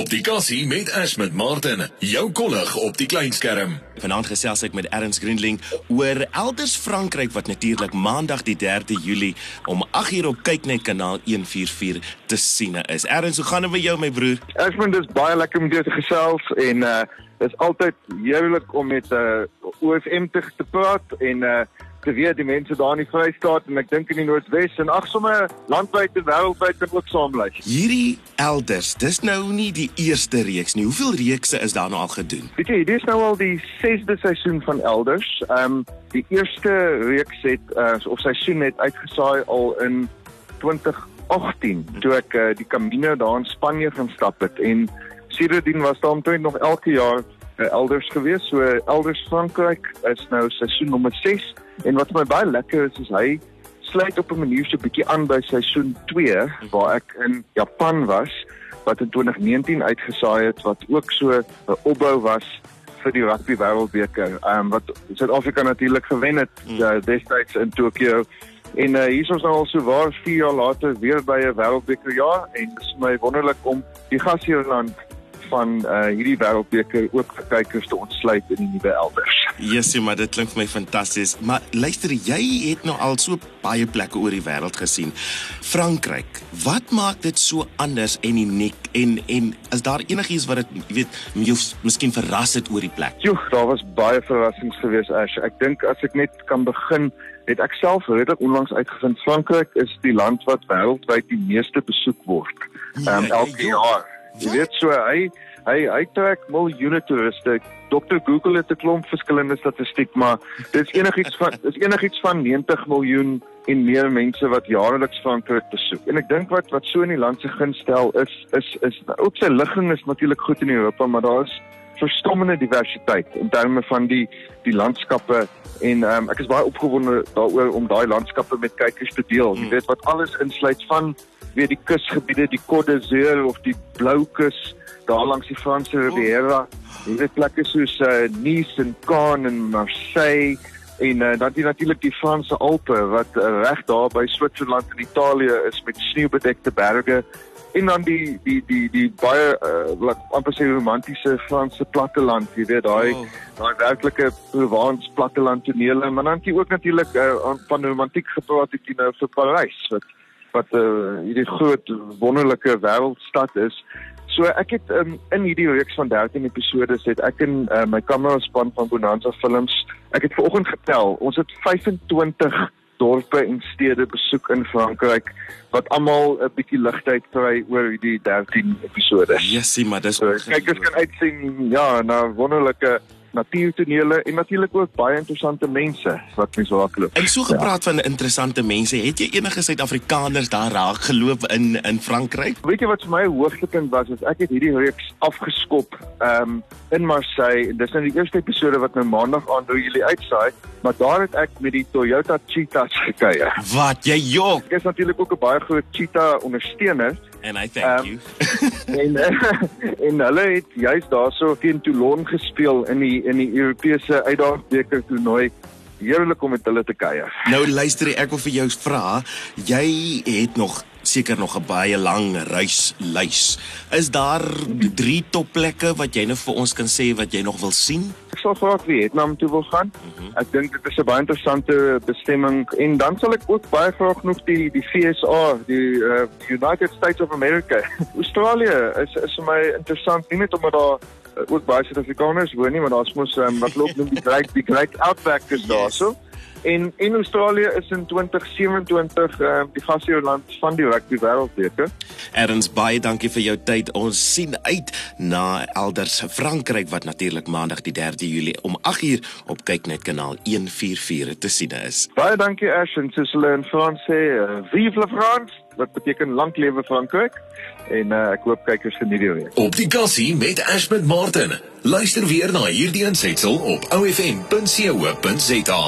op die kassie met Ash met Martin, jou kollig op die kleinskerm. Vanaand gesels ek met Erns Grindling oor Elders Frankryk wat natuurlik Maandag die 3de Julie om 8uur op Kyknet kanaal 144 te sien is. Erns, hoe gaan dit met jou my broer? Ek vind dit baie lekker om jou te gesels en uh dis altyd heerlik om met uh OFM te, te praat en uh te weet die mense daar in die Vrystaat en ek dink in die Noordwes en ag sommer landwyd en wêreldwyd kan ook saamlei. Hierdie elders, dis nou nie die eerste reeks nie. Hoeveel reekse is daar nou al gedoen? Weet jy, dit is nou al die 6de seisoen van elders. Ehm um, die eerste reeks het uh, of seisoen het uitgesaai al in 2018 toe ek uh, die Camino daar in Spanje gaan stap het en sedertdien was daar omtrent nog elke jaar uh, elders gewees. So elders Frankryk is nou seisoen nommer 6 En wat my baie lekker is is hy sluit op 'n manier so 'n bietjie aan by seisoen 2 waar ek in Japan was wat in 2019 uitgesaai het wat ook so 'n opbou was vir die rugby wêreldbeker. Ehm um, wat Suid-Afrika natuurlik gewen het uh, destyds in Tokio. En uh, hier is ons nou al so waar 4 jaar later weer by 'n wêreldbeker jaar en dit is my wonderlik om die gasheerland van uh, hierdie wêreldbeker ook vir kykers te ontsluit in die nuwe elders. Jessie, maar dit klink vir my fantasties. Maar luister, jy het nou al so baie plekke oor die wêreld gesien. Frankryk, wat maak dit so anders en uniek en en is daar enigiets wat dit, jy weet, jy miskien verras het oor die plek? Jo, daar was baie verrassings gewees as ek dink as ek net kan begin het ek self redelik onlangs uitgevind Frankryk is die land wat wêreldwyd die meeste besoek word. Ehm um, elke jaar. Jy weet so hy hy hy trek miljoene toeriste. Dr Google het 'n klomp verskillende statistiek, maar dit is enigiets van is enigiets van 90 miljoen en meer mense wat jaarliks Frankryk besoek. En ek dink wat wat so in die land se gunstel is is is ook sy ligging is natuurlik goed in Europa, maar daar is verstommende diversiteit in terme van die die landskappe en um, ek is baie opgewonde daaroor om daai landskappe met kykers te deel. Jy hmm. weet wat alles insluit van weet die kusgebiede, die Côte d'Azur of die Blou Kus daar langs die Franse Riviera. Jy weet plekke soos uh, Nice en Cannes en Marseille en uh, dan die natuurlik die Franse Alpe wat uh, reg daar by Switserland en Italië is met sneeubedekte berge en dan die die die die baie uh, wat amper sê romantiese Franse platteland, jy weet daai oh. daai werklike Provence platteland tonele, maar dan jy ook natuurlik uh, van romantiek gepraat het jy nou vir Parys wat wat uh, hierdie groot wonderlike wêreldstad is. So ek het um, in hierdie reeks van 13 episode het ek in uh, my kameraspan van Bonanza Films, ek het vanoggend getel, ons het 25 dorpe en stede besoek in Frankryk wat almal 'n bietjie ligtheid kry oor hierdie 13 episode. Jessie, maar dis so, kyk ons kan uitsien ja, na wonderlike natuurtonele en natuurlik ook baie interessante mense wat mense raak loop. En so gepraat ja. van interessante mense, het jy enige Suid-Afrikaners daar raak geloop in in Frankryk? Weet jy wat vir my hoogtepunt was, is ek het hierdie reeks afgeskop um, in Marseille. Dis nou die eerste episode wat nou maandag aan deur julle uitsaai, maar daar het ek met die Toyota Cheetahs gekuier. Wat jy jok. Ek is natuurlik ook 'n baie groot cheetah ondersteuner. And I thank um, you. en en hulle het juist daarso teen Toulon gespeel in die in die Europese uitdagingbeker toernooi. Heerlik om met hulle te kuier. Nou luister ek wil vir jou vra, jy het nog seker nog 'n baie lang reis lys. Is daar drie topplekke wat jy nou vir ons kan sê wat jy nog wil sien? Ek sal graag Vietnam toe wil gaan. -hmm. Ek dink dit is 'n baie interessante bestemming en dan sal ek ook baie graag nog die die FSA, die uh, United States of America. Australië is is vir my interessant nie net omdat daar ook baie Suid-Afrikaners woon nie, maar daar's mos um, wat loop net die Great die Great Outbackers yes. daarso. En in Australië is in 2027 uh, die gasheerland van die rugby wêreldbeker. Erns baie dankie vir jou tyd. Ons sien uit na elders Frankryk wat natuurlik Maandag die 3de Julie om 8uur op Kyknet kanaal 144 te sien is. Baie dankie Ash en Cecile en Frans sê uh, vive la France. Wat beteken lank lewe Frankryk? En uh, ek hoop kykers geniet die week. Op die kassie met Ashmit Martin. Luister weer na hierdie aansetsel op ofm.co.za.